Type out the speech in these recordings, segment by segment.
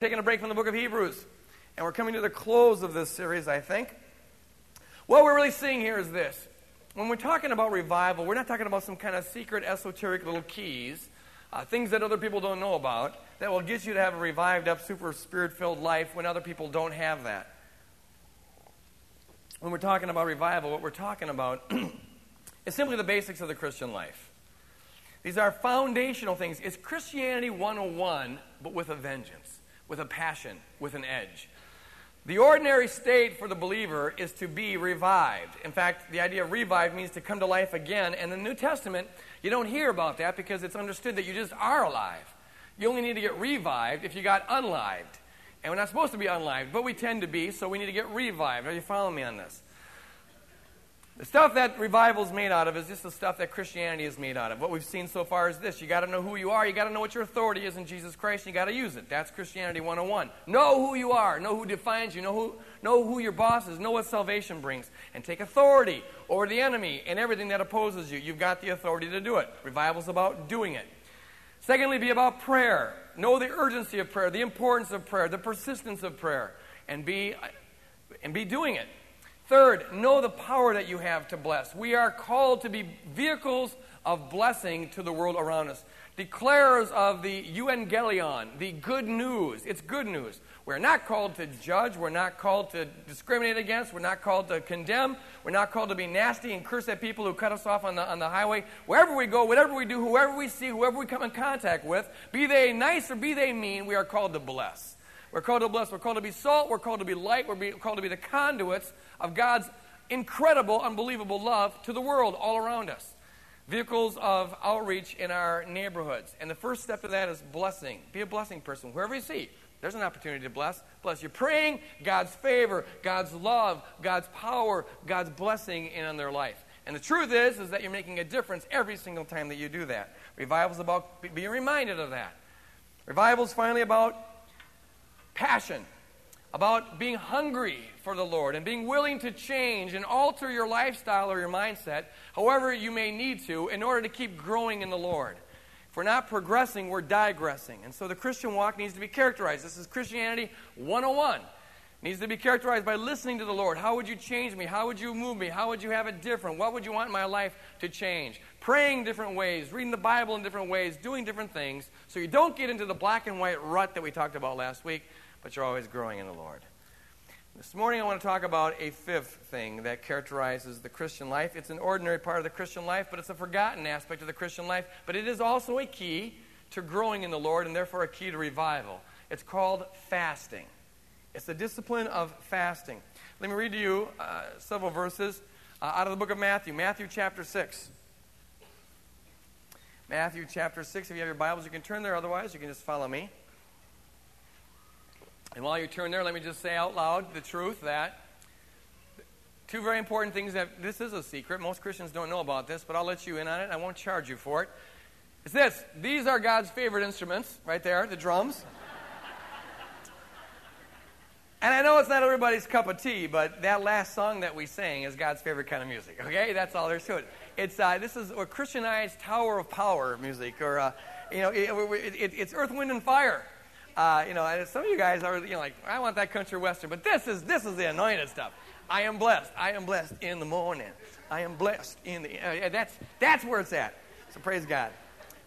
taking a break from the book of Hebrews, and we're coming to the close of this series, I think. What we're really seeing here is this. When we're talking about revival, we're not talking about some kind of secret, esoteric little keys, uh, things that other people don't know about, that will get you to have a revived up, super spirit filled life when other people don't have that. When we're talking about revival, what we're talking about is simply the basics of the Christian life. These are foundational things. It's Christianity 101, but with a vengeance with a passion, with an edge. The ordinary state for the believer is to be revived. In fact, the idea of revived means to come to life again. And in the New Testament, you don't hear about that because it's understood that you just are alive. You only need to get revived if you got unlived. And we're not supposed to be unlived, but we tend to be, so we need to get revived. Are you following me on this? The stuff that revival is made out of is just the stuff that Christianity is made out of. What we've seen so far is this. You got to know who you are. You got to know what your authority is in Jesus Christ. And you got to use it. That's Christianity 101. Know who you are. Know who defines you. Know who, know who your boss is. Know what salvation brings. And take authority over the enemy and everything that opposes you. You've got the authority to do it. Revival is about doing it. Secondly, be about prayer. Know the urgency of prayer, the importance of prayer, the persistence of prayer, and be, and be doing it. Third, know the power that you have to bless. We are called to be vehicles of blessing to the world around us. Declarers of the euangelion, the good news. It's good news. We're not called to judge. We're not called to discriminate against. We're not called to condemn. We're not called to be nasty and curse at people who cut us off on the, on the highway. Wherever we go, whatever we do, whoever we see, whoever we come in contact with, be they nice or be they mean, we are called to bless. We're called to bless. We're called to be salt. We're called to be light. We're called to be the conduits of God's incredible, unbelievable love to the world all around us. Vehicles of outreach in our neighborhoods. And the first step to that is blessing. Be a blessing person. Wherever you see, there's an opportunity to bless. Bless. You're praying God's favor, God's love, God's power, God's blessing in on their life. And the truth is, is that you're making a difference every single time that you do that. Revival is about being reminded of that. Revival is finally about passion about being hungry for the Lord and being willing to change and alter your lifestyle or your mindset, however you may need to, in order to keep growing in the Lord. If we're not progressing, we're digressing. And so the Christian walk needs to be characterized. This is Christianity 101. It needs to be characterized by listening to the Lord. How would you change me? How would you move me? How would you have it different? What would you want my life to change? Praying different ways, reading the Bible in different ways, doing different things, so you don't get into the black and white rut that we talked about last week, but you're always growing in the Lord. This morning, I want to talk about a fifth thing that characterizes the Christian life. It's an ordinary part of the Christian life, but it's a forgotten aspect of the Christian life. But it is also a key to growing in the Lord and therefore a key to revival. It's called fasting. It's the discipline of fasting. Let me read to you uh, several verses uh, out of the book of Matthew, Matthew chapter 6. Matthew chapter 6. If you have your Bibles, you can turn there. Otherwise, you can just follow me. And while you turn there, let me just say out loud the truth that two very important things that this is a secret. Most Christians don't know about this, but I'll let you in on it. I won't charge you for it. It's this these are God's favorite instruments, right there, the drums. And I know it's not everybody's cup of tea, but that last song that we sang is God's favorite kind of music. Okay, that's all there's to it. It's uh, this is a Christianized Tower of Power music, or uh, you know, it, it, it's Earth, Wind, and Fire. Uh, you know, some of you guys are, you know, like, I want that country western, but this is this is the anointed stuff. I am blessed. I am blessed in the morning. I am blessed in the. Uh, that's that's where it's at. So praise God.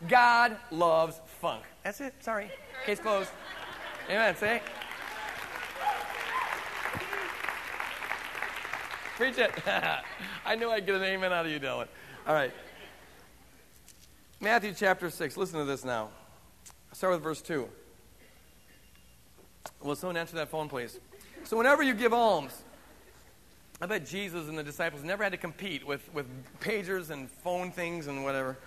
God loves funk. That's it. Sorry. Case closed. Amen. Say. Preach it. I knew I'd get an amen out of you, Dylan. All right. Matthew chapter 6. Listen to this now. I'll start with verse 2. Will someone answer that phone, please? So, whenever you give alms, I bet Jesus and the disciples never had to compete with, with pagers and phone things and whatever.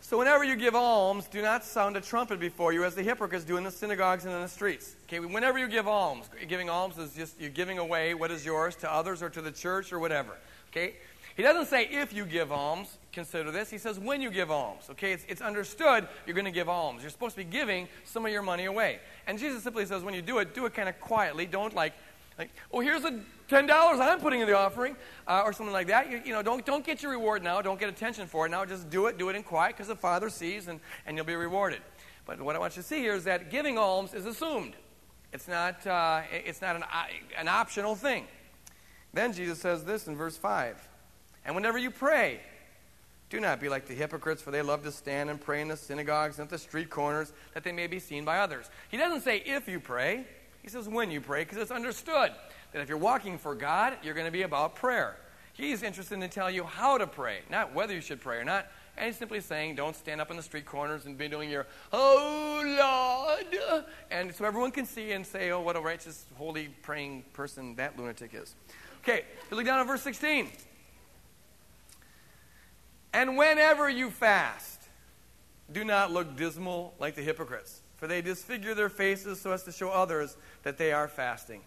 So, whenever you give alms, do not sound a trumpet before you, as the hypocrites do in the synagogues and in the streets. Okay, whenever you give alms, giving alms is just you're giving away what is yours to others or to the church or whatever. Okay, he doesn't say if you give alms, consider this. He says when you give alms. Okay, it's, it's understood you're going to give alms. You're supposed to be giving some of your money away. And Jesus simply says, when you do it, do it kind of quietly. Don't like, like, oh, here's the ten dollars I'm putting in the offering, uh, or something like that. You, you, know, don't don't get your reward now. Don't get attention for it now. Just do it. Do it in quiet, because the Father sees, and and you'll be rewarded. But what I want you to see here is that giving alms is assumed. It's not, uh, it's not an, an optional thing. Then Jesus says this in verse 5 And whenever you pray, do not be like the hypocrites, for they love to stand and pray in the synagogues and at the street corners, that they may be seen by others. He doesn't say if you pray, he says when you pray, because it's understood that if you're walking for God, you're going to be about prayer. He's interested in telling you how to pray, not whether you should pray or not. And he's simply saying, don't stand up in the street corners and be doing your, oh Lord. And so everyone can see and say, oh, what a righteous, holy, praying person that lunatic is. Okay, look down at verse 16. And whenever you fast, do not look dismal like the hypocrites, for they disfigure their faces so as to show others that they are fasting.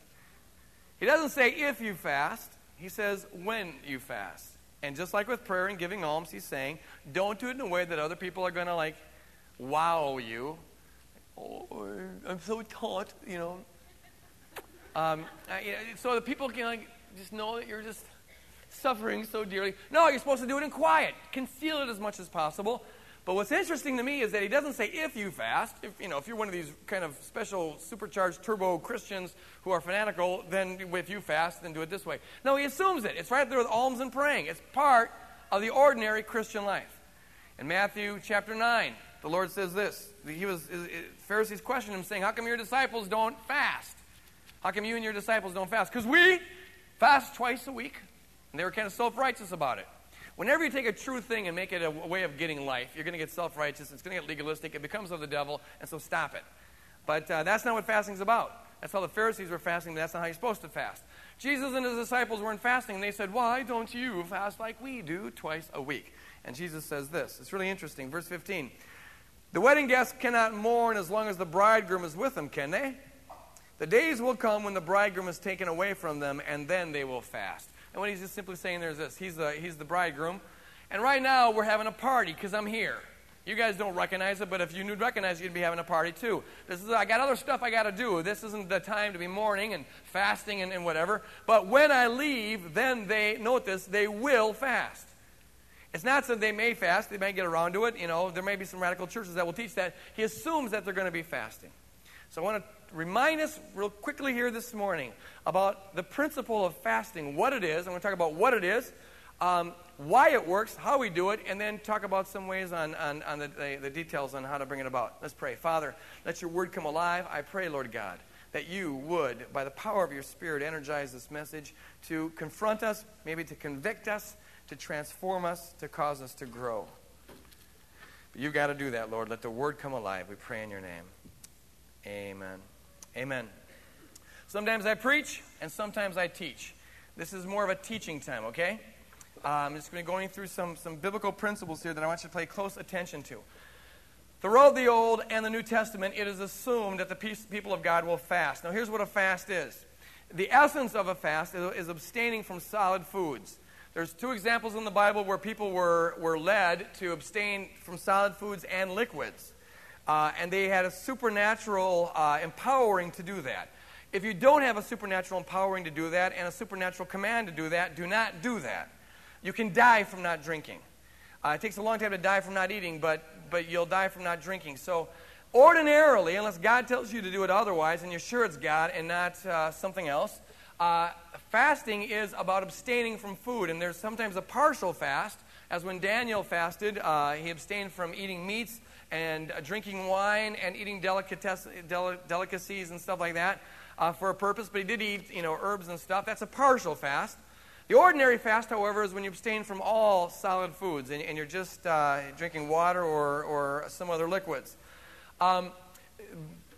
He doesn't say if you fast, he says when you fast. And just like with prayer and giving alms, he's saying, don't do it in a way that other people are going to like wow you. Oh, I'm so taught, you know. Um, so the people can like just know that you're just suffering so dearly. No, you're supposed to do it in quiet. Conceal it as much as possible. But what's interesting to me is that he doesn't say if you fast. If you know, if you're one of these kind of special supercharged turbo Christians who are fanatical, then if you fast, then do it this way. No, he assumes it. It's right there with alms and praying. It's part of the ordinary Christian life. In Matthew chapter 9, the Lord says this. He was Pharisees questioned him, saying, How come your disciples don't fast? How come you and your disciples don't fast? Because we fast twice a week. And they were kind of self righteous about it. Whenever you take a true thing and make it a way of getting life, you're going to get self righteous, it's going to get legalistic, it becomes of the devil, and so stop it. But uh, that's not what fasting is about. That's how the Pharisees were fasting, but that's not how you're supposed to fast. Jesus and his disciples weren't fasting, and they said, Why don't you fast like we do twice a week? And Jesus says this. It's really interesting. Verse 15 The wedding guests cannot mourn as long as the bridegroom is with them, can they? The days will come when the bridegroom is taken away from them, and then they will fast. And what he's just simply saying there is this He's the, he's the bridegroom. And right now, we're having a party because I'm here. You guys don't recognize it, but if you knew recognize it, you'd be having a party too. This is I got other stuff I got to do. This isn't the time to be mourning and fasting and, and whatever. But when I leave, then they note this, they will fast. It's not that they may fast, they may get around to it. You know, there may be some radical churches that will teach that. He assumes that they're going to be fasting. So I want to remind us real quickly here this morning about the principle of fasting, what it is. I'm going to talk about what it is, um, why it works, how we do it, and then talk about some ways on, on, on the, the, the details on how to bring it about. Let's pray. Father, let your word come alive. I pray, Lord God, that you would, by the power of your Spirit, energize this message to confront us, maybe to convict us, to transform us, to cause us to grow. But you've got to do that, Lord. Let the word come alive. We pray in your name. Amen. Amen. Sometimes I preach and sometimes I teach. This is more of a teaching time, okay? Uh, I'm just going to be going through some, some biblical principles here that I want you to pay close attention to. Throughout the Old and the New Testament, it is assumed that the people of God will fast. Now, here's what a fast is the essence of a fast is, is abstaining from solid foods. There's two examples in the Bible where people were, were led to abstain from solid foods and liquids. Uh, and they had a supernatural uh, empowering to do that. If you don't have a supernatural empowering to do that and a supernatural command to do that, do not do that. You can die from not drinking. Uh, it takes a long time to die from not eating, but, but you'll die from not drinking. So, ordinarily, unless God tells you to do it otherwise, and you're sure it's God and not uh, something else, uh, fasting is about abstaining from food. And there's sometimes a partial fast, as when Daniel fasted, uh, he abstained from eating meats and uh, drinking wine and eating delicacies and stuff like that uh, for a purpose, but he did eat, you know, herbs and stuff. That's a partial fast. The ordinary fast, however, is when you abstain from all solid foods and, and you're just uh, drinking water or, or some other liquids. Um,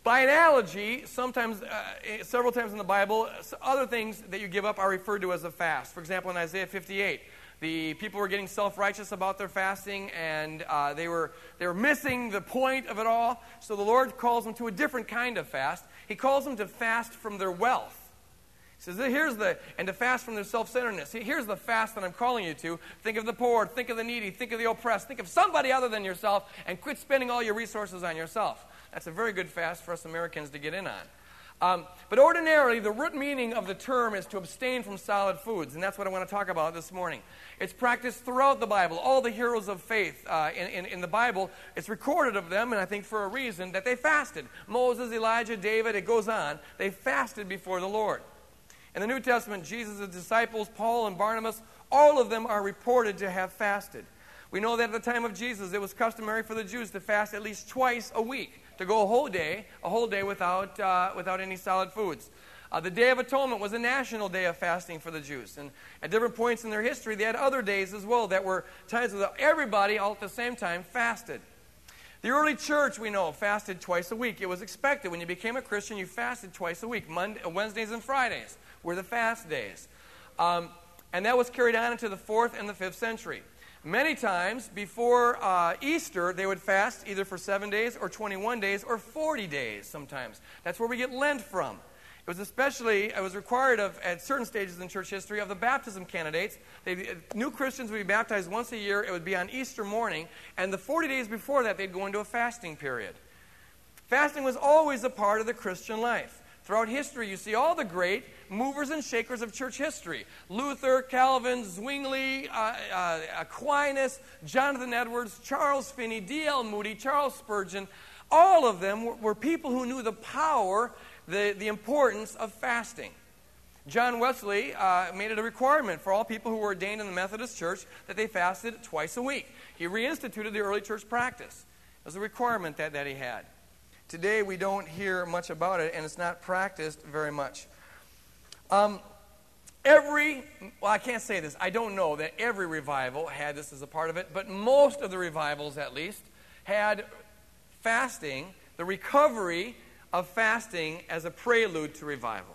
by analogy, sometimes, uh, several times in the Bible, other things that you give up are referred to as a fast. For example, in Isaiah 58, the people were getting self-righteous about their fasting, and uh, they, were, they were missing the point of it all. So the Lord calls them to a different kind of fast. He calls them to fast from their wealth. He says, here's the, and to fast from their self-centeredness. Here's the fast that I'm calling you to. Think of the poor, think of the needy, think of the oppressed, think of somebody other than yourself, and quit spending all your resources on yourself. That's a very good fast for us Americans to get in on. Um, but ordinarily, the root meaning of the term is to abstain from solid foods, and that's what I want to talk about this morning. It's practiced throughout the Bible. All the heroes of faith uh, in, in, in, the Bible, it's recorded of them, and I think for a reason, that they fasted. Moses, Elijah, David, it goes on. They fasted before the Lord. In the New Testament, Jesus' disciples, Paul and Barnabas, all of them are reported to have fasted. We know that at the time of Jesus, it was customary for the Jews to fast at least twice a week to go a whole day, a whole day without, uh, without any solid foods. Uh, the Day of Atonement was a national day of fasting for the Jews. And at different points in their history, they had other days as well that were times when everybody all at the same time fasted. The early church, we know, fasted twice a week. It was expected. When you became a Christian, you fasted twice a week. Monday, Wednesdays and Fridays were the fast days. Um, and that was carried on into the fourth and the fifth century. Many times before uh, Easter, they would fast either for seven days or 21 days or 40 days sometimes. That's where we get Lent from. It was especially, it was required of, at certain stages in church history, of the baptism candidates. They, new Christians would be baptized once a year. It would be on Easter morning. And the 40 days before that, they'd go into a fasting period. Fasting was always a part of the Christian life. Throughout history, you see all the great movers and shakers of church history Luther, Calvin, Zwingli, uh, uh, Aquinas, Jonathan Edwards, Charles Finney, D.L. Moody, Charles Spurgeon. All of them were, were people who knew the power, the, the importance of fasting. John Wesley uh, made it a requirement for all people who were ordained in the Methodist Church that they fasted twice a week. He reinstituted the early church practice. It was a requirement that, that he had. Today, we don't hear much about it, and it's not practiced very much. Um, every, well, I can't say this. I don't know that every revival had this as a part of it, but most of the revivals, at least, had fasting, the recovery of fasting, as a prelude to revival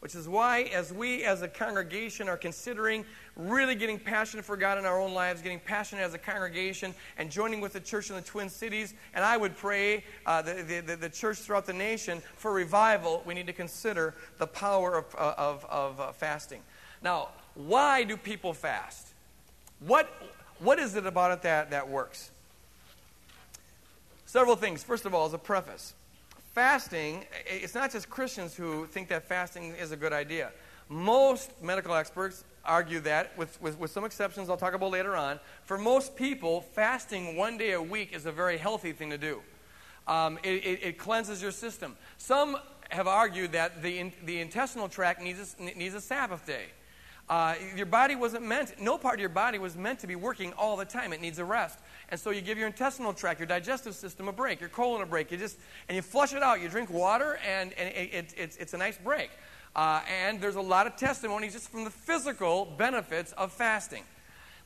which is why, as we as a congregation are considering really getting passionate for God in our own lives, getting passionate as a congregation, and joining with the church in the Twin Cities, and I would pray uh, the, the, the, church throughout the nation for revival, we need to consider the power of, uh, of, of uh, fasting. Now, why do people fast? What, what is it about it that, that works? Several things. First of all, as a preface, fasting, it's not just Christians who think that fasting is a good idea. Most medical experts argue that, with, with, with, some exceptions I'll talk about later on. For most people, fasting one day a week is a very healthy thing to do. Um, it, it, it, cleanses your system. Some have argued that the, in, the intestinal tract needs a, needs a Sabbath day. Uh, your body wasn't meant, no part of your body was meant to be working all the time. It needs a rest. And so you give your intestinal tract, your digestive system a break, your colon a break. You just, and you flush it out. You drink water, and, and it, it, it's, it's a nice break. Uh, and there's a lot of testimony just from the physical benefits of fasting.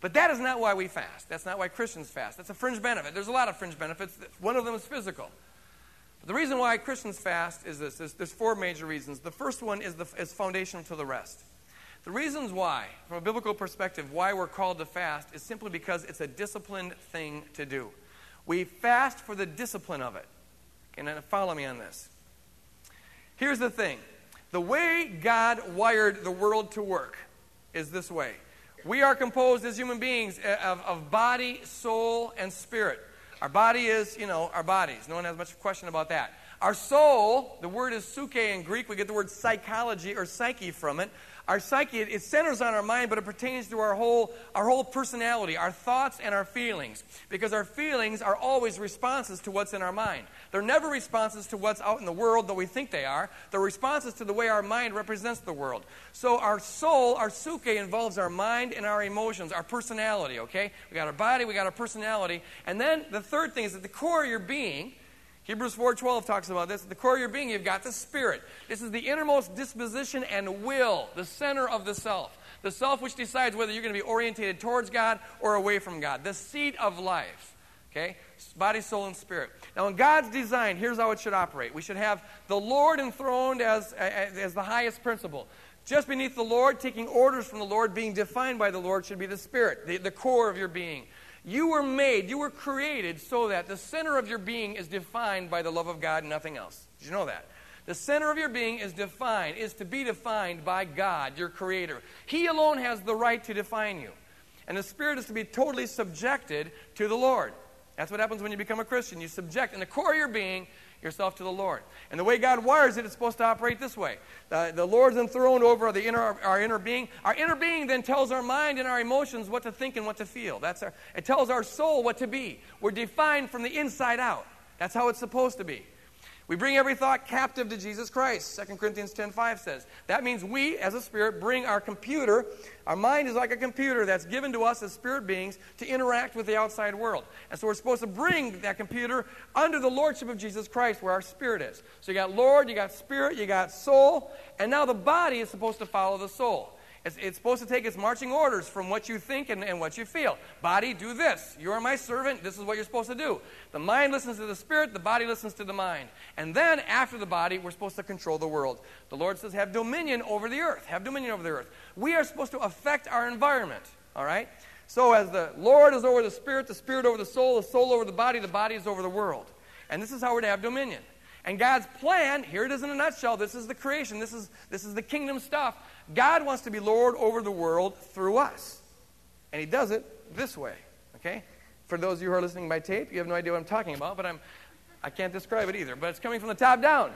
But that is not why we fast. That's not why Christians fast. That's a fringe benefit. There's a lot of fringe benefits. One of them is physical. But the reason why Christians fast is this. There's, there's four major reasons. The first one is, the, is foundational to the rest. The reasons why, from a biblical perspective, why we're called to fast is simply because it's a disciplined thing to do. We fast for the discipline of it. And follow me on this. Here's the thing the way God wired the world to work is this way. We are composed as human beings uh, of, of body, soul, and spirit. Our body is, you know, our bodies. No one has much question about that. Our soul, the word is psyche in Greek. We get the word psychology or psyche from it. Our psyche, it centers on our mind, but it pertains to our whole, our whole personality, our thoughts and our feelings. Because our feelings are always responses to what's in our mind. They're never responses to what's out in the world, though we think they are. They're responses to the way our mind represents the world. So our soul, our psyche, involves our mind and our emotions, our personality, okay? We got our body, we got our personality. And then the third thing is at the core of your being, Hebrews 4:12 talks about this. The core of your being, you've got the spirit. This is the innermost disposition and will, the center of the self. The self which decides whether you're going to be orientated towards God or away from God. The seat of life. Okay? Body, soul, and spirit. Now, in God's design, here's how it should operate. We should have the Lord enthroned as, as, as the highest principle. Just beneath the Lord, taking orders from the Lord, being defined by the Lord, should be the spirit, the, the core of your being. You were made, you were created so that the center of your being is defined by the love of God and nothing else. Did you know that? The center of your being is defined, is to be defined by God, your creator. He alone has the right to define you. And the spirit is to be totally subjected to the Lord. That's what happens when you become a Christian. You subject, in the core of your being, yourself to the Lord. And the way God wires it, it's supposed to operate this way. The, the Lord's enthroned over the inner, our inner being. Our inner being then tells our mind and our emotions what to think and what to feel. That's our, it tells our soul what to be. We're defined from the inside out. That's how it's supposed to be. We bring every thought captive to Jesus Christ. 2 Corinthians 10:5 says. That means we as a spirit bring our computer, our mind is like a computer that's given to us as spirit beings to interact with the outside world. And so we're supposed to bring that computer under the lordship of Jesus Christ where our spirit is. So you got Lord, you got spirit, you got soul, and now the body is supposed to follow the soul. It's, it's, supposed to take its marching orders from what you think and, and what you feel. Body, do this. You are my servant. This is what you're supposed to do. The mind listens to the spirit, the body listens to the mind. And then, after the body, we're supposed to control the world. The Lord says, have dominion over the earth. Have dominion over the earth. We are supposed to affect our environment, all right? So, as the Lord is over the spirit, the spirit over the soul, the soul over the body, the body is over the world. And this is how we're to have dominion. And God's plan, here it is in a nutshell. This is the creation. This is, this is the kingdom stuff. God wants to be Lord over the world through us. And He does it this way. Okay? For those of you who are listening by tape, you have no idea what I'm talking about, but I'm, I can't describe it either. But it's coming from the top down.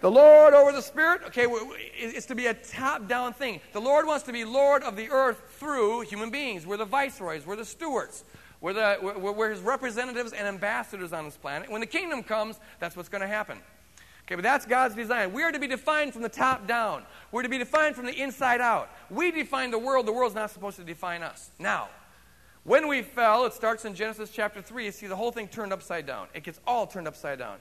The Lord over the Spirit, okay, it's to be a top down thing. The Lord wants to be Lord of the earth through human beings. We're the viceroys, we're the stewards, we're, the, we're, we're his representatives and ambassadors on this planet. When the kingdom comes, that's what's going to happen. Okay, but that's God's design. We are to be defined from the top down. We're to be defined from the inside out. We define the world, the world's not supposed to define us. Now, when we fell, it starts in Genesis chapter 3. You see the whole thing turned upside down. It gets all turned upside down.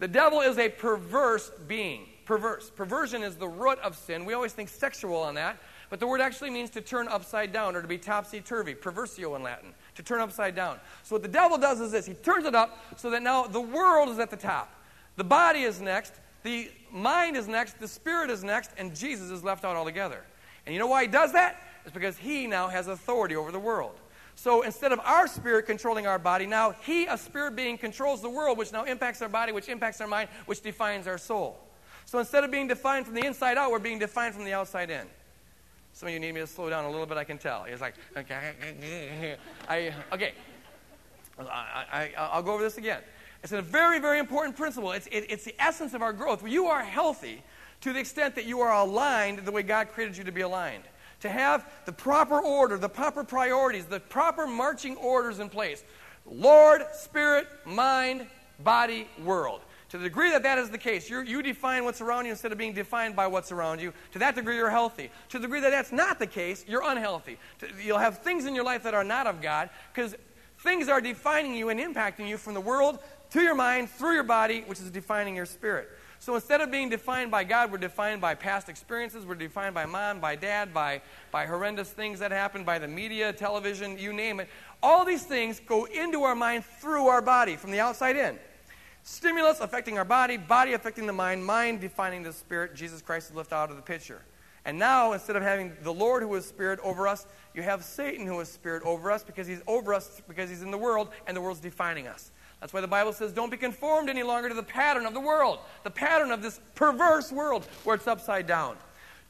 The devil is a perverse being. Perverse. Perversion is the root of sin. We always think sexual on that, but the word actually means to turn upside down or to be topsy turvy. Perversio in Latin. To turn upside down. So what the devil does is this he turns it up so that now the world is at the top. The body is next, the mind is next, the spirit is next, and Jesus is left out altogether. And you know why he does that? It's because he now has authority over the world. So instead of our spirit controlling our body, now he, a spirit being, controls the world, which now impacts our body, which impacts our mind, which defines our soul. So instead of being defined from the inside out, we're being defined from the outside in. Some of you need me to slow down a little bit, I can tell. He's like, okay, I, okay. I, I, will go over this again. It's a very, very important principle. It's, it, it's the essence of our growth. You are healthy to the extent that you are aligned the way God created you to be aligned. To have the proper order, the proper priorities, the proper marching orders in place Lord, Spirit, mind, body, world. To the degree that that is the case, you define what's around you instead of being defined by what's around you. To that degree, you're healthy. To the degree that that's not the case, you're unhealthy. To, you'll have things in your life that are not of God because things are defining you and impacting you from the world to your mind, through your body, which is defining your spirit. So instead of being defined by God, we're defined by past experiences. We're defined by mom, by dad, by, by horrendous things that happen, by the media, television, you name it. All these things go into our mind through our body, from the outside in. Stimulus affecting our body, body affecting the mind, mind defining the spirit. Jesus Christ is left out of the picture. And now, instead of having the Lord who is spirit over us, you have Satan who is spirit over us because he's over us because he's in the world and the world's defining us. That's why the Bible says, don't be conformed any longer to the pattern of the world, the pattern of this perverse world where it's upside down.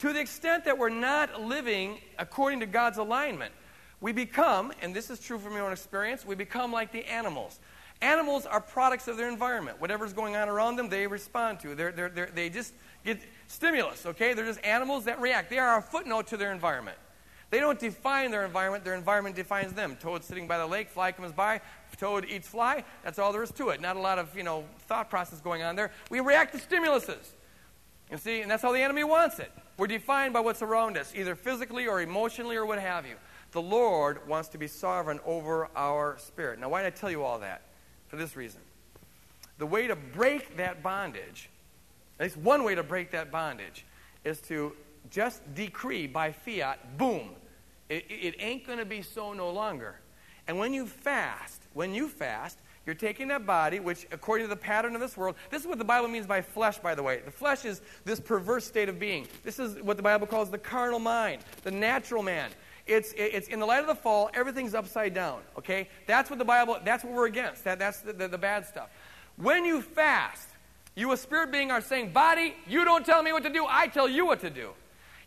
To the extent that we're not living according to God's alignment, we become, and this is true from your own experience, we become like the animals. Animals are products of their environment. Whatever's going on around them, they respond to. They're, they're, they're, they just get stimulus, okay? They're just animals that react. They are a footnote to their environment. They don't define their environment, their environment defines them. Toad sitting by the lake, fly comes by, toad eats fly. That's all there is to it. Not a lot of, you know, thought process going on there. We react to stimuluses. You see, and that's how the enemy wants it. We're defined by what's around us, either physically or emotionally or what have you. The Lord wants to be sovereign over our spirit. Now, why did I tell you all that? For this reason. The way to break that bondage, at least one way to break that bondage, is to just decree by fiat, boom, it, it ain't going to be so no longer. And when you fast, when you fast, you're taking that body, which, according to the pattern of this world, this is what the Bible means by flesh, by the way. The flesh is this perverse state of being. This is what the Bible calls the carnal mind, the natural man. It's, it's in the light of the fall, everything's upside down, okay? That's what the Bible, that's what we're against. That, that's the, the, the bad stuff. When you fast, you, a spirit being, are saying, Body, you don't tell me what to do, I tell you what to do.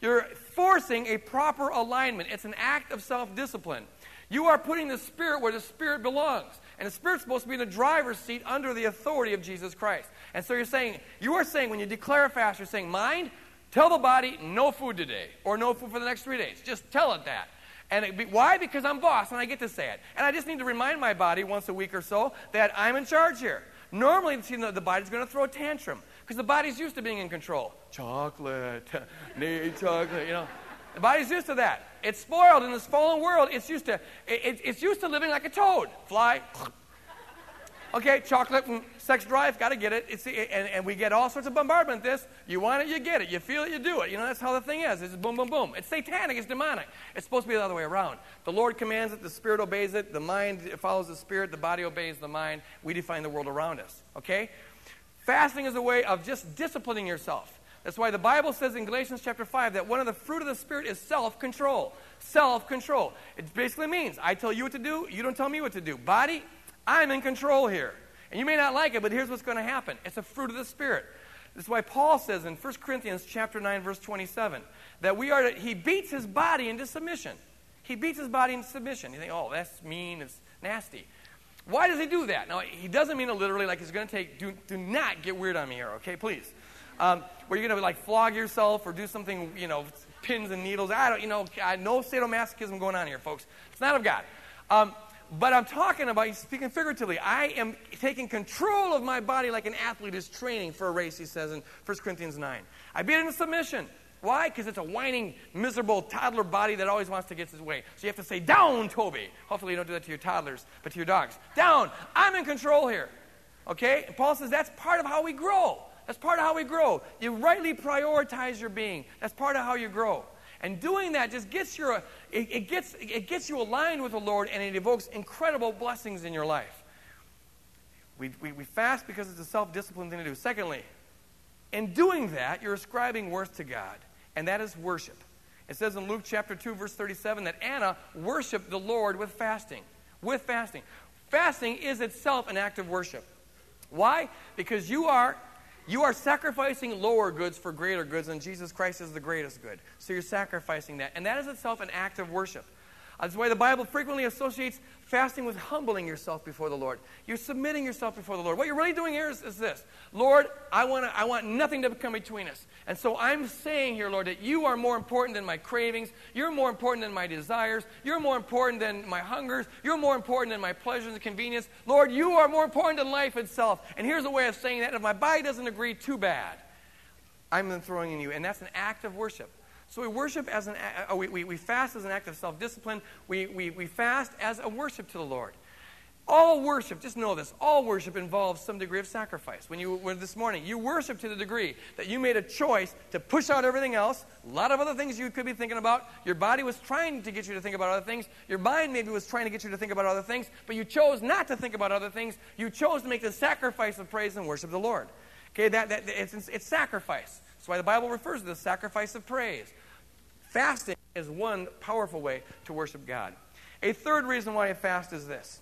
You're forcing a proper alignment. It's an act of self discipline. You are putting the Spirit where the Spirit belongs. And the Spirit's supposed to be in the driver's seat under the authority of Jesus Christ. And so you're saying, you are saying, when you declare a fast, you're saying, mind, tell the body, no food today, or no food for the next three days. Just tell it that. And be, why? Because I'm boss and I get to say it. And I just need to remind my body once a week or so that I'm in charge here. Normally, the body's going to throw a tantrum because the body's used to being in control. Chocolate, need chocolate, you know. The body's used to that. It's spoiled in this fallen world. It's used to, it, it's used to living like a toad. Fly, Okay, chocolate and sex drive, got to get it. It's, and, and we get all sorts of bombardment this. You want it, you get it. You feel it, you do it. You know, that's how the thing is. It's boom, boom, boom. It's satanic, it's demonic. It's supposed to be the other way around. The Lord commands it, the Spirit obeys it, the mind follows the Spirit, the body obeys the mind. We define the world around us. Okay? Fasting is a way of just disciplining yourself. That's why the Bible says in Galatians chapter 5 that one of the fruit of the Spirit is self control. Self control. It basically means I tell you what to do, you don't tell me what to do. Body, I'm in control here. And you may not like it, but here's what's going to happen. It's a fruit of the Spirit. This is why Paul says in 1 Corinthians chapter 9, verse 27, that we are to, he beats his body into submission. He beats his body into submission. You think, oh, that's mean, it's nasty. Why does he do that? Now, he doesn't mean it literally like he's going to take, do, do not get weird on me here, okay, please. Um, where you're going to like flog yourself or do something, you know, pins and needles. I don't, you know, no sadomasochism going on here, folks. It's not of God. Um, but I'm talking about, he's speaking figuratively. I am taking control of my body like an athlete is training for a race, he says in 1 Corinthians 9. I beat it into submission. Why? Because it's a whining, miserable toddler body that always wants to get its way. So you have to say, Down, Toby. Hopefully you don't do that to your toddlers, but to your dogs. Down. I'm in control here. Okay? And Paul says that's part of how we grow. That's part of how we grow. You rightly prioritize your being. That's part of how you grow. And doing that just gets your, it, it, gets, it gets you aligned with the Lord and it evokes incredible blessings in your life. We, we, we fast because it's a self disciplined thing to do. Secondly, in doing that, you're ascribing worth to God, and that is worship. It says in Luke chapter 2, verse 37, that Anna worshiped the Lord with fasting. With fasting. Fasting is itself an act of worship. Why? Because you are you are sacrificing lower goods for greater goods, and Jesus Christ is the greatest good. So you're sacrificing that. And that is itself an act of worship. That's why the Bible frequently associates fasting with humbling yourself before the Lord. You're submitting yourself before the Lord. What you're really doing here is, is this Lord, I, wanna, I want nothing to come between us. And so I'm saying here, Lord, that you are more important than my cravings. You're more important than my desires. You're more important than my hungers. You're more important than my pleasures and convenience. Lord, you are more important than life itself. And here's a way of saying that if my body doesn't agree, too bad. I'm then throwing in you. And that's an act of worship. So we worship as an, uh, we, we, we fast as an act of self discipline. We, we, we fast as a worship to the Lord. All worship, just know this, all worship involves some degree of sacrifice. When you were this morning, you worship to the degree that you made a choice to push out everything else, a lot of other things you could be thinking about. Your body was trying to get you to think about other things. Your mind maybe was trying to get you to think about other things, but you chose not to think about other things. You chose to make the sacrifice of praise and worship the Lord. Okay, that, that it's, it's sacrifice. That's why the Bible refers to the sacrifice of praise. Fasting is one powerful way to worship God. A third reason why I fast is this.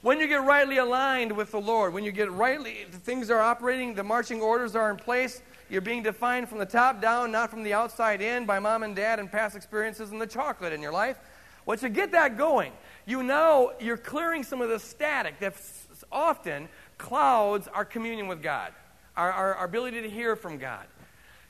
When you get rightly aligned with the Lord, when you get rightly, things are operating, the marching orders are in place, you're being defined from the top down, not from the outside in by mom and dad and past experiences and the chocolate in your life. Once you get that going, you know you're clearing some of the static that often clouds our communion with God, our, our, our ability to hear from God.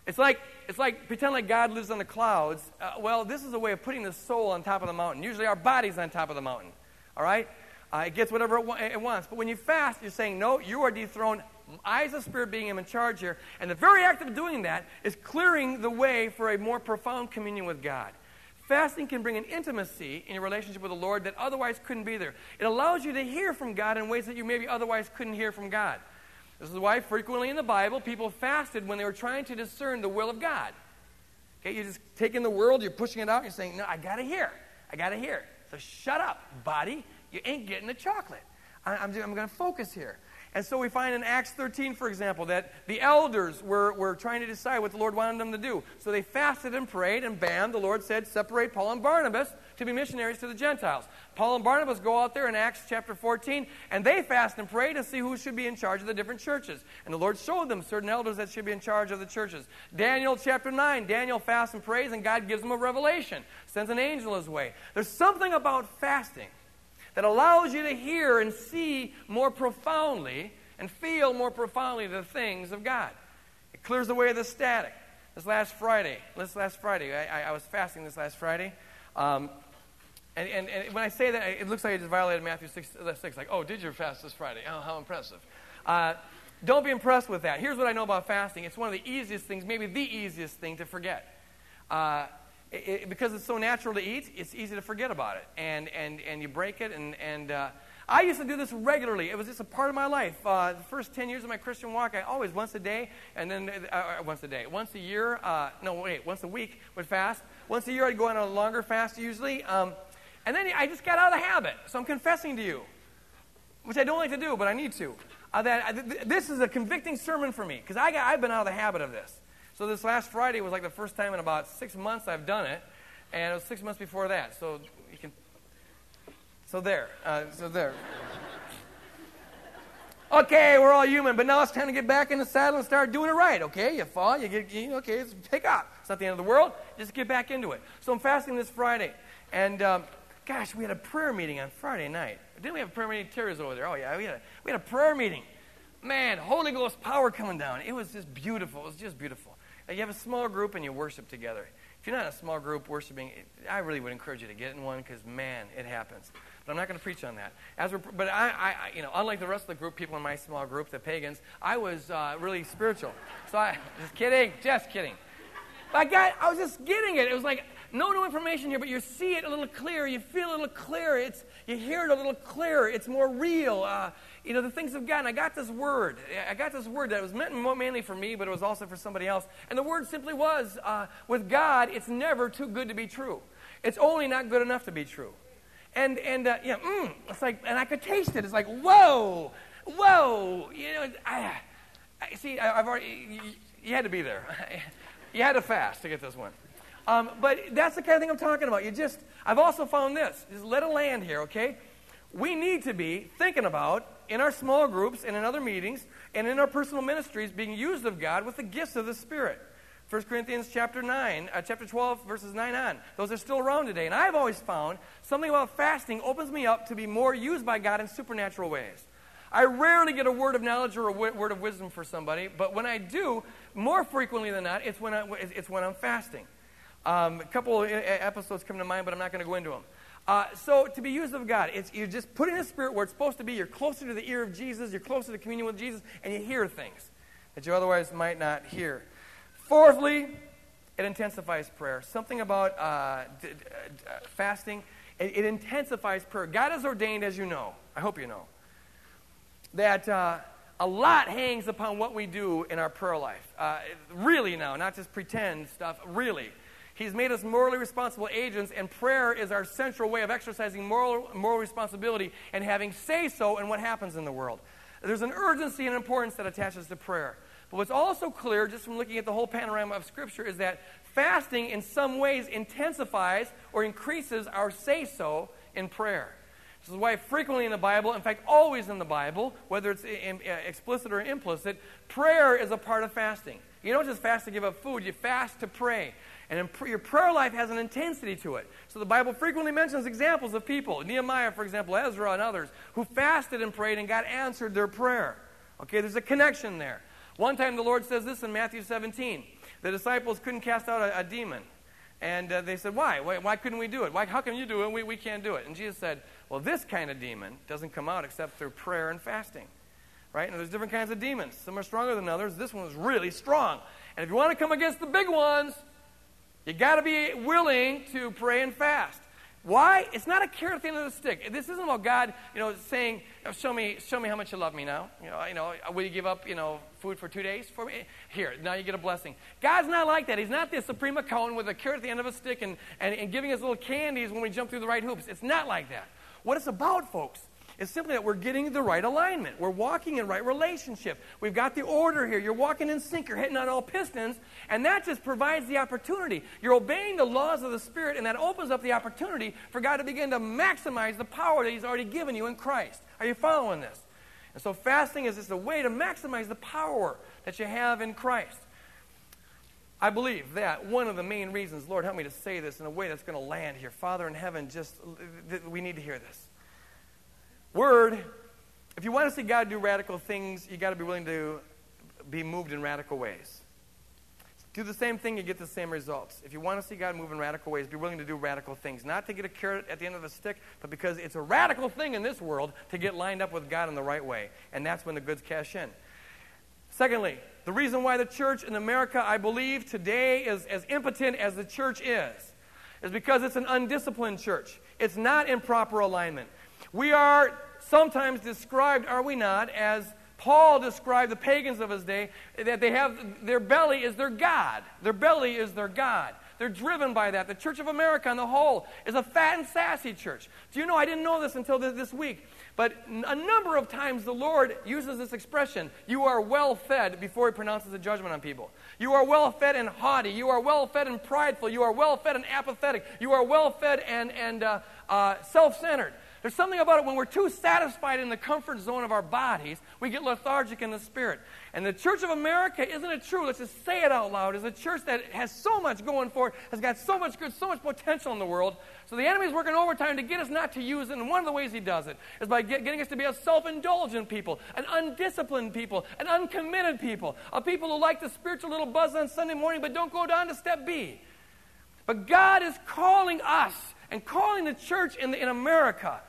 It's like, it's like pretend like God lives on the clouds. Uh, well, this is a way of putting the soul on top of the mountain. Usually our body's on top of the mountain. All right? Uh, it gets whatever it, wa- it, wants. But when you fast, you're saying, no, you are dethroned. I, as a spirit being, am in charge here. And the very act of doing that is clearing the way for a more profound communion with God. Fasting can bring an intimacy in your relationship with the Lord that otherwise couldn't be there. It allows you to hear from God in ways that you maybe otherwise couldn't hear from God. This is why frequently in the Bible people fasted when they were trying to discern the will of God. Okay, you're just taking the world, you're pushing it out, you're saying, No, I gotta hear. I gotta hear. So shut up, body. You ain't getting the chocolate. I, I'm, I'm going to focus here. And so we find in Acts 13, for example, that the elders were, were trying to decide what the Lord wanted them to do. So they fasted and prayed, and bam, the Lord said, Separate Paul and Barnabas to be missionaries to the Gentiles. Paul and Barnabas go out there in Acts chapter 14, and they fast and pray to see who should be in charge of the different churches. And the Lord showed them certain elders that should be in charge of the churches. Daniel chapter 9, Daniel fasts and prays, and God gives him a revelation, sends an angel his way. There's something about fasting that allows you to hear and see more profoundly and feel more profoundly the things of God. It clears away the static. This last Friday, this last Friday, I, I, I was fasting this last Friday. Um, and, and, and, when I say that, it looks like I just violated Matthew 6, uh, 6 like, oh, did you fast this Friday? Oh, how impressive. Uh, don't be impressed with that. Here's what I know about fasting it's one of the easiest things, maybe the easiest thing to forget. Uh, it, it, because it's so natural to eat, it's easy to forget about it. And, and, and you break it. And, and uh, I used to do this regularly. It was just a part of my life. Uh, the first 10 years of my Christian walk, I always, once a day, and then uh, uh once a day, once a year, uh, no, wait, once a week would fast. Once a year, I'd go on a longer fast usually. Um, and then I just got out of the habit. So I'm confessing to you, which I don't like to do, but I need to. Uh, that uh, th- this is a convicting sermon for me because I've been out of the habit of this. So this last Friday was like the first time in about six months I've done it, and it was six months before that. So you can. So there. Uh, so there. Okay, we're all human, but now it's time to get back in the saddle and start doing it right. Okay, you fall, you get, you, okay, pick up. It's not the end of the world. Just get back into it. So I'm fasting this Friday, and. Um, Gosh, we had a prayer meeting on Friday night. Didn't we have a prayer meeting? Terry's over there. Oh, yeah, we had, a, we had a prayer meeting. Man, Holy Ghost power coming down. It was just beautiful. It was just beautiful. You have a small group and you worship together. If you're not in a small group worshiping, I really would encourage you to get in one because, man, it happens. But I'm not going to preach on that. As we're, but I, I, you know, unlike the rest of the group, people in my small group, the pagans, I was uh, really spiritual. So I, just kidding, just kidding. I got, I was just getting it. It was like no new information here, but you see it a little clearer. You feel a little clearer. It's, you hear it a little clearer. It's more real. Uh, you know, the things of God. And I got this word. I got this word that was meant mainly for me, but it was also for somebody else. And the word simply was uh, with God, it's never too good to be true. It's only not good enough to be true. And, and uh, yeah, mm, it's like, and I could taste it. It's like, whoa, whoa. You know, I, I see, I, have already, you, you had to be there. you had to fast to get this one. Um, but that's the kind of thing I'm talking about. You just, I've also found this. Just let it land here, okay? We need to be thinking about, in our small groups and in other meetings, and in our personal ministries, being used of God with the gifts of the Spirit. 1 Corinthians chapter 9, uh, chapter 12, verses 9 on. Those are still around today. And I've always found something about fasting opens me up to be more used by God in supernatural ways. I rarely get a word of knowledge or a word of wisdom for somebody, but when I do, more frequently than not, it's when, I, it's when I'm fasting. Um, a couple episodes come to mind, but I'm not going to go into them. Uh, so, to be used of God, it's, you're just putting the Spirit where it's supposed to be. You're closer to the ear of Jesus, you're closer to communion with Jesus, and you hear things that you otherwise might not hear. Fourthly, it intensifies prayer. Something about uh, d- d- uh, fasting, it, it, intensifies prayer. God has ordained, as you know, I hope you know, that uh, a lot hangs upon what we do in our prayer life. Uh, really, now, not just pretend stuff, really. He's made us morally responsible agents, and prayer is our central way of exercising moral, moral responsibility and having say so in what happens in the world. There's an urgency and importance that attaches to prayer. But what's also clear, just from looking at the whole panorama of Scripture, is that fasting in some ways intensifies or increases our say so in prayer. This is why frequently in the Bible, in fact, always in the Bible, whether it's uh, explicit or implicit, prayer is a part of fasting. You don't just fast to give up food, you fast to pray. And your prayer life has an intensity to it. So the Bible frequently mentions examples of people, Nehemiah, for example, Ezra, and others, who fasted and prayed and God answered their prayer. Okay, there's a connection there. One time the Lord says this in Matthew 17. The disciples couldn't cast out a, a demon. And uh, they said, why? why? why? couldn't we do it? Why, how can you do it? We, we can't do it. And Jesus said, Well, this kind of demon doesn't come out except through prayer and fasting. Right? And there's different kinds of demons. Some are stronger than others. This one is really strong. And if you want to come against the big ones, you got to be willing to pray and fast. Why? It's not a carrot at the end of the stick. This isn't about God, you know, saying, oh, "Show me, show me how much you love me now." You know, you know, will you give up, you know, food for two days for me? Here, now you get a blessing. God's not like that. He's not the supreme accountant with a carrot at the end of a stick and, and, and giving us little candies when we jump through the right hoops. It's not like that. What it's about, folks, is simply that we're getting the right alignment. We're walking in right relationship. We've got the order here. You're walking in sync. You're hitting on all pistons. And that just provides the opportunity. You're obeying the laws of the Spirit, and that opens up the opportunity for God to begin to maximize the power that He's already given you in Christ. Are you following this? And so fasting is just a way to maximize the power that you have in Christ. I believe that one of the main reasons, Lord, help me to say this in a way that's going to land here. Father in heaven, just we need to hear this. Word if you want to see God do radical things, you got to be willing to be moved in radical ways. Do the same thing, you get the same results. If you want to see God move in radical ways, be willing to do radical things. Not to get a carrot at the end of a stick, but because it's a radical thing in this world to get lined up with God in the right way. And that's when the goods cash in. Secondly, the reason why the church in America, I believe, today is as impotent as the church is, is because it's an undisciplined church. It's not in proper alignment. We are sometimes described, are we not, as Paul described the pagans of his day that they have their belly is their God. Their belly is their God. They're driven by that. The Church of America on the whole is a fat and sassy church. Do you know, I didn't know this until this week, but a number of times the Lord uses this expression you are well fed before he pronounces a judgment on people. You are well fed and haughty. You are well fed and prideful. You are well fed and apathetic. You are well fed and, and uh, uh, self centered. There's something about it when we're too satisfied in the comfort zone of our bodies, we get lethargic in the spirit. And the Church of America, isn't it true? Let's just say it out loud, is a church that has so much going for it, has got so much good, so much potential in the world. So the enemy's working overtime to get us not to use it. And one of the ways he does it is by get, getting us to be a self indulgent people, an undisciplined people, an uncommitted people, a people who like the spiritual little buzz on Sunday morning but don't go down to step B. But God is calling us and calling the church in, the, in America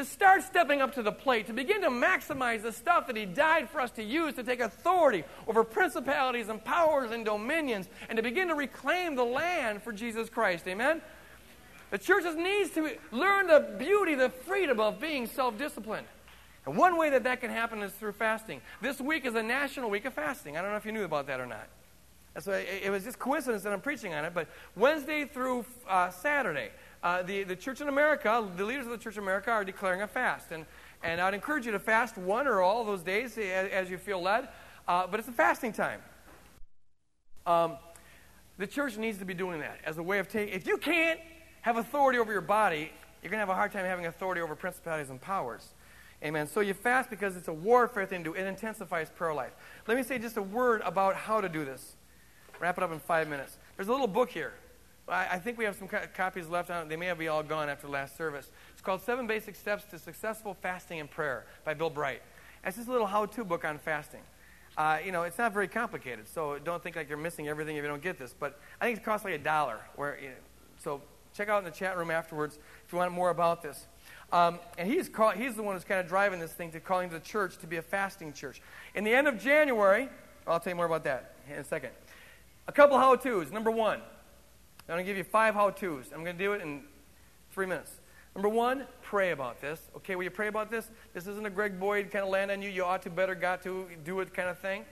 to start stepping up to the plate, to begin to maximize the stuff that He died for us to use to take authority over principalities and powers and dominions, and to begin to reclaim the land for Jesus Christ. Amen? The church needs to learn the beauty, the freedom of being self disciplined. And one way that that can happen is through fasting. This week is a national week of fasting. I don't know if you knew about that or not. So it was just coincidence that I'm preaching on it, but Wednesday through uh, Saturday, uh, the, the church in America, the leaders of the church in America are declaring a fast. And, and I'd encourage you to fast one or all those days as, as you feel led. Uh, but it's a fasting time. Um, the church needs to be doing that as a way of taking. If you can't have authority over your body, you're going to have a hard time having authority over principalities and powers. Amen. So you fast because it's a warfare thing to do. It intensifies prayer life. Let me say just a word about how to do this. Wrap it up in five minutes. There's a little book here. I, I think we have some co- copies left on. They may have be all gone after last service. It's called Seven Basic Steps to Successful Fasting and Prayer by Bill Bright. It's just a little how-to book on fasting. Uh, you know, it's not very complicated, so don't think like you're missing everything if you don't get this. But I think it costs like a dollar. Where, you know, so check out in the chat room afterwards if you want more about this. Um, and he's, call, he's the one who's kind of driving this thing to calling the church to be a fasting church. In the end of January, I'll tell you more about that in a second. A couple how to's. Number one, I'm going to give you five how to's. I'm going to do it in three minutes. Number one, pray about this. Okay, will you pray about this? This isn't a Greg Boyd kind of land on you, you ought to, better, got to, do it kind of thing.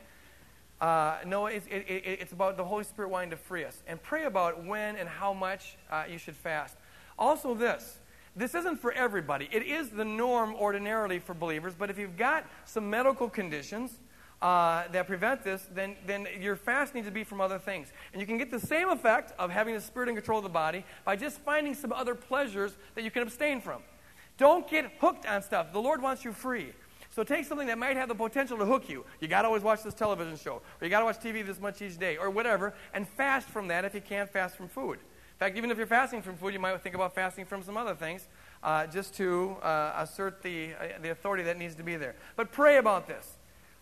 Uh, no, it's, it, it, it's about the Holy Spirit wanting to free us. And pray about when and how much uh, you should fast. Also, this this isn't for everybody. It is the norm ordinarily for believers, but if you've got some medical conditions, uh, that prevent this, then, then your fast needs to be from other things. And you can get the same effect of having the spirit in control of the body by just finding some other pleasures that you can abstain from. Don't get hooked on stuff. The Lord wants you free. So take something that might have the potential to hook you. You got to always watch this television show, or you got to watch TV this much each day, or whatever, and fast from that if you can't fast from food. In fact, even if you're fasting from food, you might think about fasting from some other things, uh, just to uh, assert the, uh, the authority that needs to be there. But pray about this.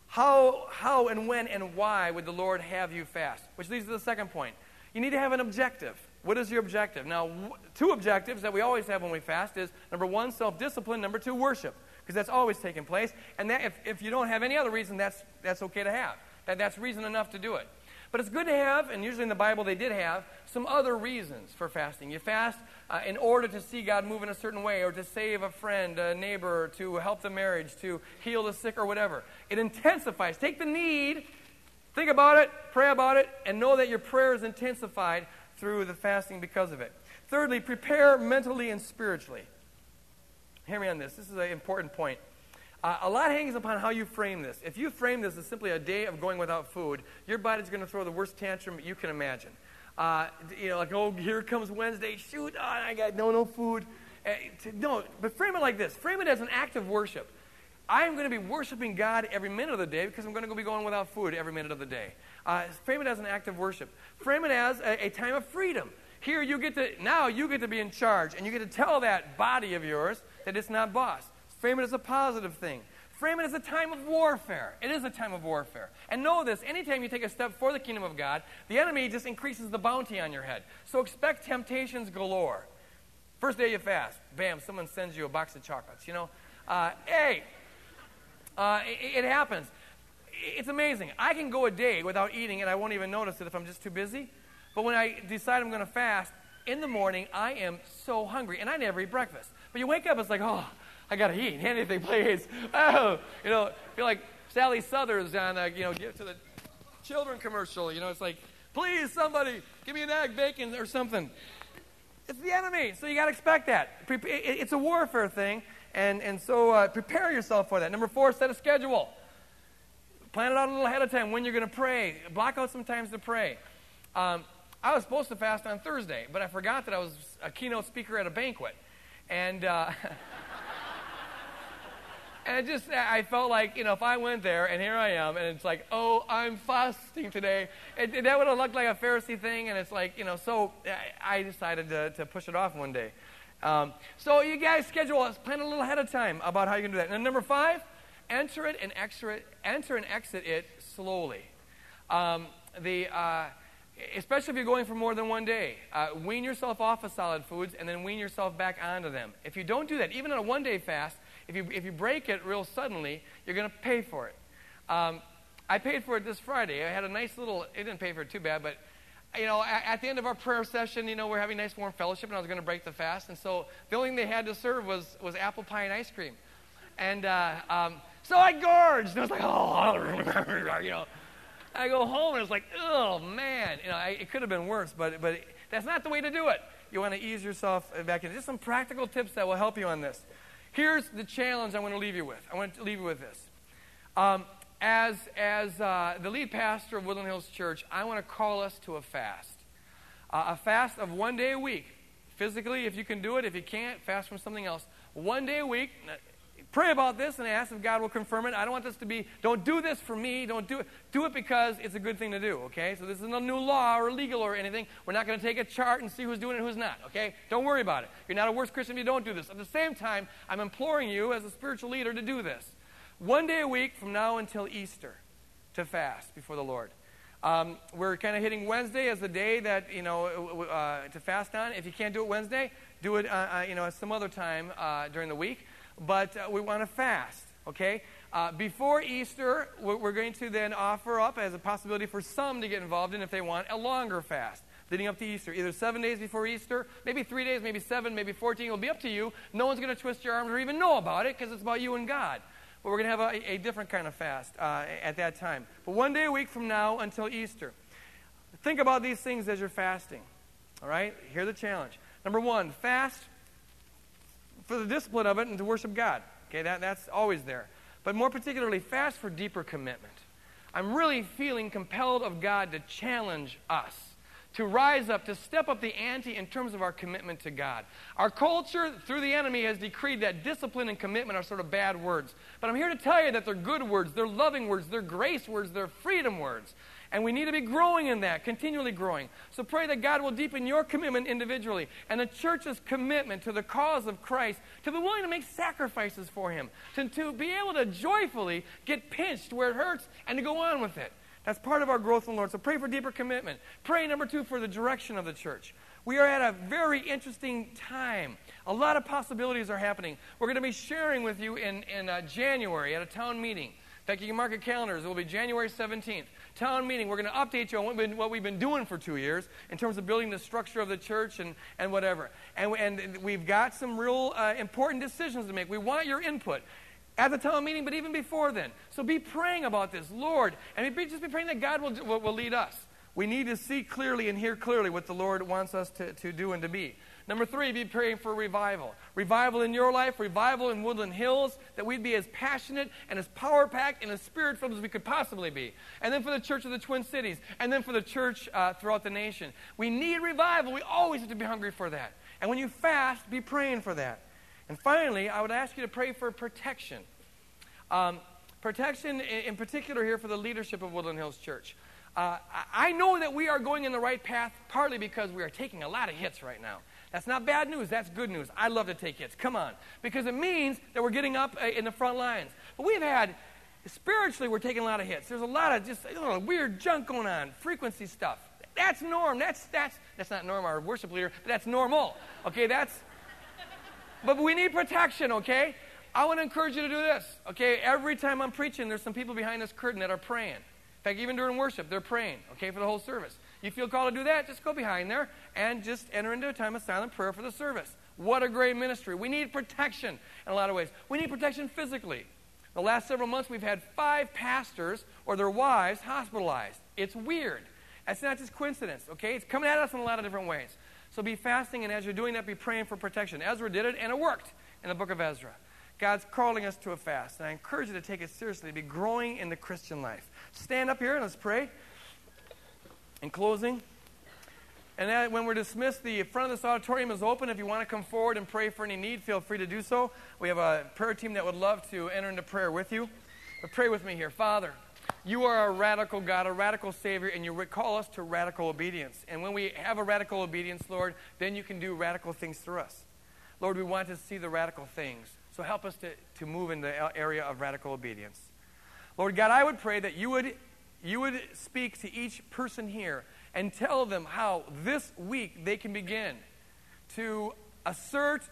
How, how and when and why would the Lord have you fast? Which leads to the second point. You need to have an objective. What is your objective? Now, two objectives that we always have when we fast is number one, self discipline, number two, worship, because that's always taking place. And that, if, if you don't have any other reason, that's, that's okay to have. That, that's reason enough to do it. But it's good to have, and usually in the Bible they did have, some other reasons for fasting. You fast uh, in order to see God move in a certain way, or to save a friend, a neighbor, to help the marriage, to heal the sick, or whatever. It intensifies. Take the need, think about it, pray about it, and know that your prayer is intensified through the fasting because of it. Thirdly, prepare mentally and spiritually. Hear me on this. This is an important point. A lot hangs upon how you frame this. If you frame this as simply a day of going without food, your body's going to throw the worst tantrum you can imagine. Uh, you know, like, oh, here comes Wednesday. Shoot, oh, I got no, no food. Uh, to, no, but frame it like this. Frame it as an act of worship. I'm going to be worshiping God every minute of the day because I'm going to be going without food every minute of the day. Uh, frame it as an act of worship. Frame it as a, a time of freedom. Here you get to, now you get to be in charge and you get to tell that body of yours that it's not boss. Frame it as a positive thing. Frame it as a time of warfare. It is a time of warfare. And know this anytime you take a step for the kingdom of God, the enemy just increases the bounty on your head. So expect temptations galore. First day you fast, bam, someone sends you a box of chocolates. You know, uh, hey, uh, it, it happens. It's amazing. I can go a day without eating and I won't even notice it if I'm just too busy. But when I decide I'm going to fast, in the morning, I am so hungry. And I never eat breakfast. But you wake up, it's like, oh, I got to eat. Anything, please. Oh, you know, feel like Sally Struthers on, a, you know, give to the children commercial. You know, it's like, please, somebody, give me an egg, bacon, or something. It's the enemy, so you got to expect that. It's a warfare thing, and, and so uh, prepare yourself for that. Number four, set a schedule. Plan it out a little ahead of time when you're to pray. Block out some times to pray. Um, I was supposed to fast on Thursday, but I forgot that I was a keynote speaker at a banquet. And, uh, and it just, I felt like, you know, if I went there and here I am, and it's like, oh, I'm fasting today, it, it, that would have looked like a Pharisee thing. And it's like, you know, so I, I decided to, to push it off one day. Um, so you guys schedule, plan a little ahead of time about how you can do that. And number five, enter it and exit it, enter and exit it slowly. Um, the, uh, especially if you're going for more than one day. Uh, wean yourself off of solid foods and then wean yourself back onto them. If you don't do that, even on a one day fast, if you, if you break it real suddenly, you're going to pay for it. Um, I paid for it this Friday. I had a nice little, it didn't pay for it too bad, but you know, at, at, the end of our prayer session, you know, we're having nice warm fellowship, and I was going to break the fast. And so the only thing they had to serve was, was apple pie and ice cream. And uh, um, so I gorged. And I was like, oh, you know. I go home and it's like, oh man, you know, I, it could have been worse, but but that's not the way to do it. You want to ease yourself back in. Just some practical tips that will help you on this. Here's the challenge I want to leave you with. I want to leave you with this. Um, as as uh, the lead pastor of Woodland Hills Church, I want to call us to a fast, uh, a fast of one day a week. Physically, if you can do it. If you can't, fast from something else. One day a week pray about this and ask if God will confirm it. I don't want this to be, don't do this for me. Don't do it. Do it because it's a good thing to do, okay? So this isn't a new law or legal or anything. We're not going to take a chart and see who's doing it and who's not, okay? Don't worry about it. You're not a worse Christian if you don't do this. At the same time, I'm imploring you as a spiritual leader to do this. One day a week from now until Easter to fast before the Lord. Um, we're kind of hitting Wednesday as the day that, you know, uh, to fast on. If you can't do it Wednesday, do it, uh, uh, you know, at some other time uh, during the week but uh, we want to fast, okay? Uh, before Easter, we're going to then offer up as a possibility for some to get involved in if they want a longer fast leading up to Easter. Either seven days before Easter, maybe three days, maybe seven, maybe 14. It'll be up to you. No one's going to twist your arms or even know about it because it's about you and God. But we're going to have a, a, different kind of fast uh, at that time. But one day a week from now until Easter. Think about these things as you're fasting. All right? Here's the challenge. Number one, fast for the discipline of it and to worship God. Okay, that, that's always there. But more particularly, fast for deeper commitment. I'm really feeling compelled of God to challenge us, to rise up, to step up the ante in terms of our commitment to God. Our culture, through the enemy, has decreed that discipline and commitment are sort of bad words. But I'm here to tell you that they're good words, they're loving words, they're grace words, they're freedom words. And we need to be growing in that, continually growing. So pray that God will deepen your commitment individually and the church's commitment to the cause of Christ to be willing to make sacrifices for Him, to, to be able to joyfully get pinched where it hurts and to go on with it. That's part of our growth in the Lord. So pray for deeper commitment. Pray, number two, for the direction of the church. We are at a very interesting time. A lot of possibilities are happening. We're going to be sharing with you in, in uh, January at a town meeting. Fact, you can mark your calendars. It will be January 17th town meeting, we're going to update you on what we've, been, what we've been doing for two years in terms of building the structure of the church and, and whatever. And, and we've got some real uh, important decisions to make. We want your input at the town meeting, but even before then. So be praying about this, Lord, and be, just be praying that God will, will, will lead us. We need to see clearly and hear clearly what the Lord wants us to, to do and to be. Number three, be praying for revival. Revival in your life, revival in Woodland Hills, that we'd be as passionate and as power packed and as spirit filled as we could possibly be. And then for the church of the Twin Cities, and then for the church uh, throughout the nation. We need revival. We always have to be hungry for that. And when you fast, be praying for that. And finally, I would ask you to pray for protection. Um, protection, in particular, here for the leadership of Woodland Hills Church. Uh, I know that we are going in the right path partly because we are taking a lot of hits right now. That's not bad news. That's good news. I love to take hits. Come on. Because it means that we're getting up uh, in the front lines. But we've had, spiritually, we're taking a lot of hits. There's a lot of just you know, weird junk going on, frequency stuff. That's norm. That's, that's, that's not norm, our worship leader, but that's normal. Okay, that's. But we need protection, okay? I want to encourage you to do this, okay? Every time I'm preaching, there's some people behind this curtain that are praying. In fact, even during worship, they're praying, okay, for the whole service. You feel called to do that? Just go behind there and just enter into a time of silent prayer for the service. What a great ministry. We need protection in a lot of ways. We need protection physically. The last several months, we've had five pastors or their wives hospitalized. It's weird. That's not just coincidence, okay? It's coming at us in a lot of different ways. So be fasting, and as you're doing that, be praying for protection. Ezra did it, and it worked in the book of Ezra. God's calling us to a fast, and I encourage you to take it seriously, To be growing in the Christian life. Stand up here and let's pray. In closing, and that when we're dismissed, the front of this auditorium is open. If you want to come forward and pray for any need, feel free to do so. We have a prayer team that would love to enter into prayer with you. But pray with me here. Father, you are a radical God, a radical Savior, and you call us to radical obedience. And when we have a radical obedience, Lord, then you can do radical things through us. Lord, we want to see the radical things. So help us to, to move in the area of radical obedience. Lord God, I would pray that you would, you would speak to each person here and tell them how this week they can begin to assert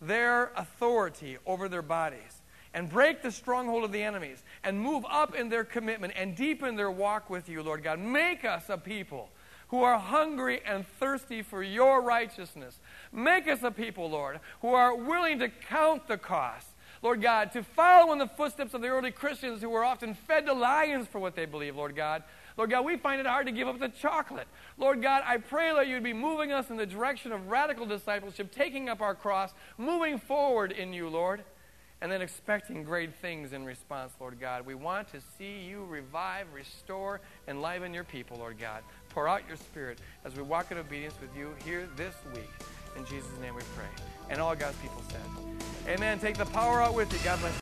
their authority over their bodies and break the stronghold of the enemies and move up in their commitment and deepen their walk with you, Lord God. Make us a people who are hungry and thirsty for your righteousness. Make us a people, Lord, who are willing to count the cost. Lord God, to follow in the footsteps of the early Christians who were often fed to lions for what they believe, Lord God. Lord God, we find it hard to give up the chocolate. Lord God, I pray that you'd be moving us in the direction of radical discipleship, taking up our cross, moving forward in you, Lord and then expecting great things in response, Lord God. We want to see you revive, restore, enliven your people, Lord God. Pour out your Spirit as we walk in obedience with you here this week. In Jesus' name we pray. And all God's people said, Amen. Take the power out with you. God bless you.